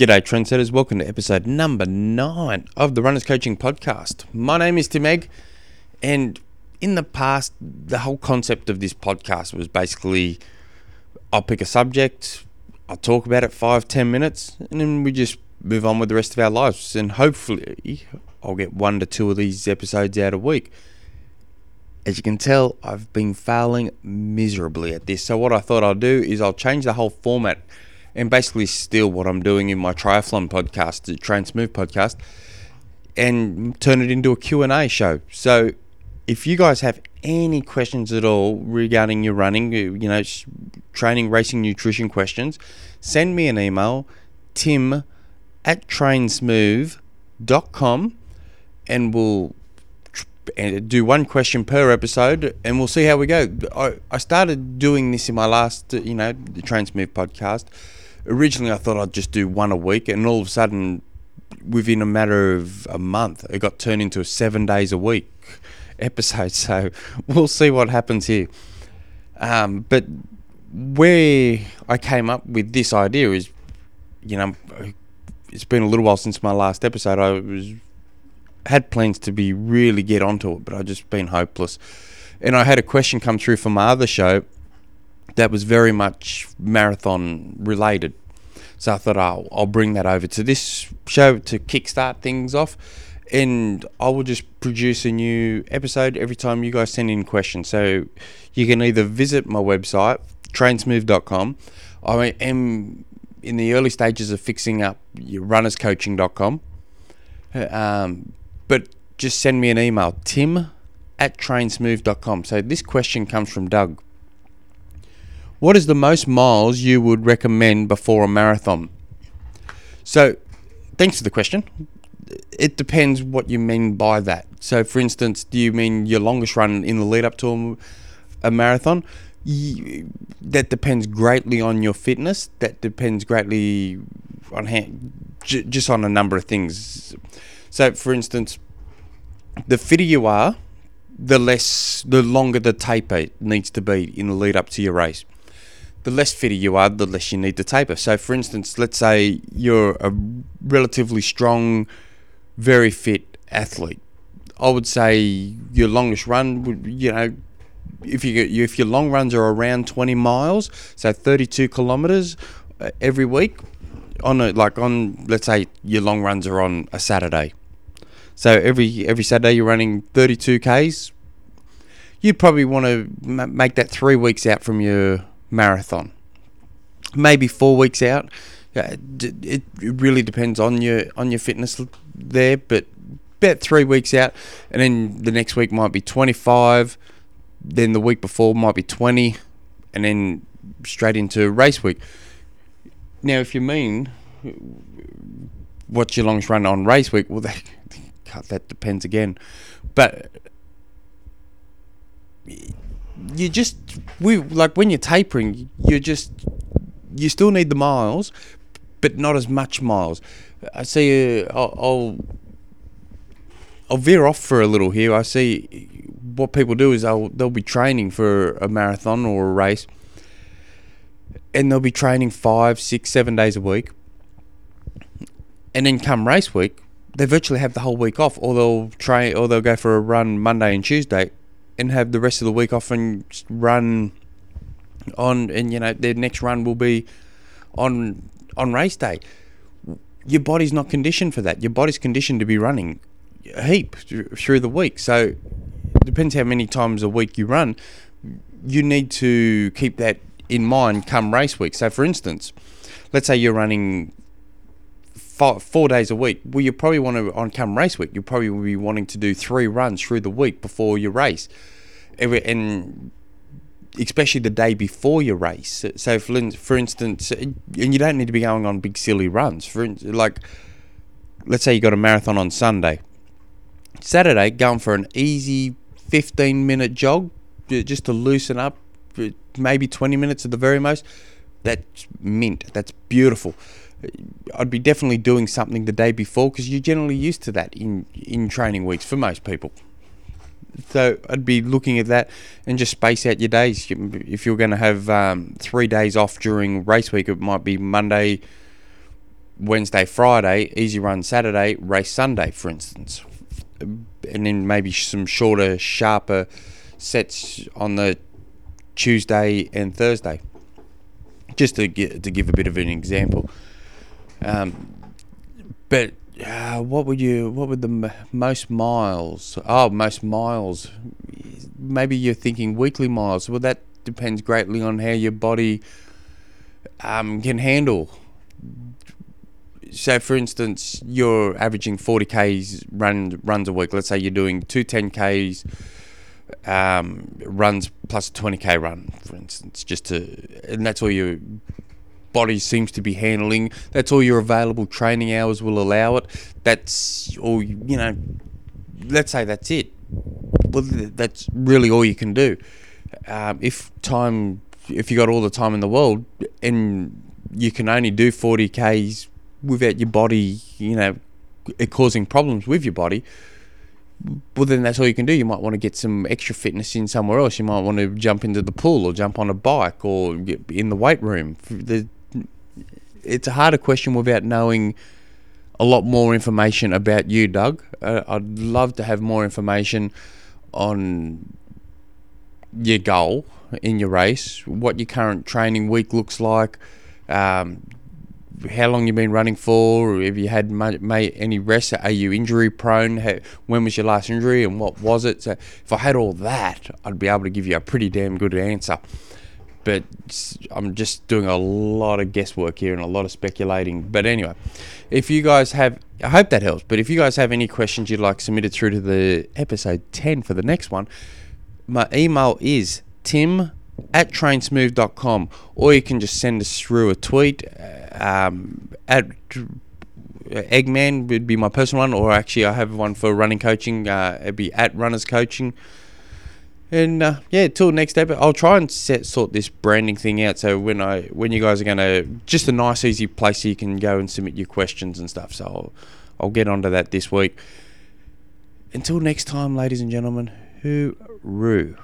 G'day, trendsetters. Welcome to episode number nine of the Runners Coaching Podcast. My name is Tim Egg, and in the past, the whole concept of this podcast was basically I'll pick a subject, I'll talk about it five, ten minutes, and then we just move on with the rest of our lives. And hopefully, I'll get one to two of these episodes out a week. As you can tell, I've been failing miserably at this. So, what I thought I'd do is I'll change the whole format and basically steal what I'm doing in my triathlon podcast, the Train Smooth podcast, and turn it into a Q&A show. So if you guys have any questions at all regarding your running, you know, training, racing, nutrition questions, send me an email, tim at trainsmooth.com, and we'll do one question per episode and we'll see how we go. I, I started doing this in my last, you know, the Train Smooth podcast originally I thought I'd just do one a week, and all of a sudden, within a matter of a month, it got turned into a seven days a week episode. So we'll see what happens here. Um, but where I came up with this idea is, you know, it's been a little while since my last episode. I was had plans to be really get onto it, but I've just been hopeless. And I had a question come through from my other show that was very much marathon related. So I thought I'll, I'll bring that over to this show to kickstart things off. And I will just produce a new episode every time you guys send in questions. So you can either visit my website, trainsmooth.com. I am in the early stages of fixing up runnerscoaching.com. Um, but just send me an email, tim at trainsmooth.com. So this question comes from Doug. What is the most miles you would recommend before a marathon? So, thanks for the question. It depends what you mean by that. So, for instance, do you mean your longest run in the lead up to a, marathon? that depends greatly on your fitness. That depends greatly on just on a number of things. So, for instance, the fitter you are, the less, the longer the taper needs to be in the lead up to your race the less fitter you are, the less you need to taper. So, for instance, let's say you're a relatively strong, very fit athlete. I would say your longest run would, you know, if you if your long runs are around 20 miles, so 32 kilometers uh, every week, on a like on let's say your long runs are on a Saturday. So every every Saturday you're running 32 k's. You'd probably want to make that three weeks out from your marathon. Maybe four weeks out. It really depends on your on your fitness there, but about three weeks out, and then the next week might be 25. Then the week before might be 20, and then straight into race week. Now, if you mean what's your longest run on race week, well, that, that depends again. But you just we like when you're tapering, you just you still need the miles, but not as much miles. I see. Uh, I'll, I'll I'll veer off for a little here. I see what people do is they'll they'll be training for a marathon or a race, and they'll be training five, six, seven days a week, and then come race week, they virtually have the whole week off, or they'll train, or they'll go for a run Monday and Tuesday, and have the rest of the week off and run on and you know their next run will be on on race day. Your body's not conditioned for that. Your body's conditioned to be running a heap through the week. So depends how many times a week you run. You need to keep that in mind come race week. So for instance let's say you're running four days a week well you probably want to on come race week you probably will be wanting to do three runs through the week before your race and especially the day before your race. So, for, for instance, and you don't need to be going on big silly runs. For like, let's say you got a marathon on Sunday, Saturday, going for an easy 15 minute jog just to loosen up, uh, maybe 20 minutes at the very most. That's mint. That's beautiful. I'd be definitely doing something the day before because you're generally used to that in in training weeks for most people. So I'd be looking at that and just space out your days. If you're going to have um, three days off during race week, it might be Monday, Wednesday, Friday, easy run Saturday, race Sunday, for instance. And then maybe some shorter, sharper sets on the Tuesday and Thursday. Just to, get, to give a bit of an example. Um, but uh, what would you? What would the m- most miles? Oh, most miles. Maybe you're thinking weekly miles. Well, that depends greatly on how your body um, can handle. So, for instance, you're averaging 40 k's run runs a week. Let's say you're doing two 10 k's um, runs plus a 20k run, for instance, just to, and that's all your body seems to be handling. That's all your available training hours will allow it. That's all, you know, let's say that's it. Well, that's really all you can do. Um, if time, if you got all the time in the world and you can only do 40 Ks without your body, you know, causing problems with your body, well, then that's all you can do. You might want to get some extra fitness in somewhere else. You might want to jump into the pool or jump on a bike or get in the weight room. It's a harder question without knowing a lot more information about you, Doug. Uh, I'd love to have more information on your goal in your race, what your current training week looks like, um, how long you've been running for, have you had any rest, are you injury prone, how, when was your last injury and what was it? So if I had all that, I'd be able to give you a pretty damn good answer. But I'm just doing a lot of guesswork here and a lot of speculating. But anyway, if you guys have, I hope that helps. But if you guys have any questions you'd like submitted through to the episode 10 for the next one, my email is tim at trainsmooth.com or you can just send us through a tweet um, at Eggman would be my personal one, or actually I have one for running coaching. Uh, it'd be at Runners Coaching. And uh, yeah, till next episode, I'll try and set sort this branding thing out. So when I when you guys are gonna just a nice easy place so you can go and submit your questions and stuff. So I'll, I'll get onto that this week. Until next time, ladies and gentlemen, hooroo.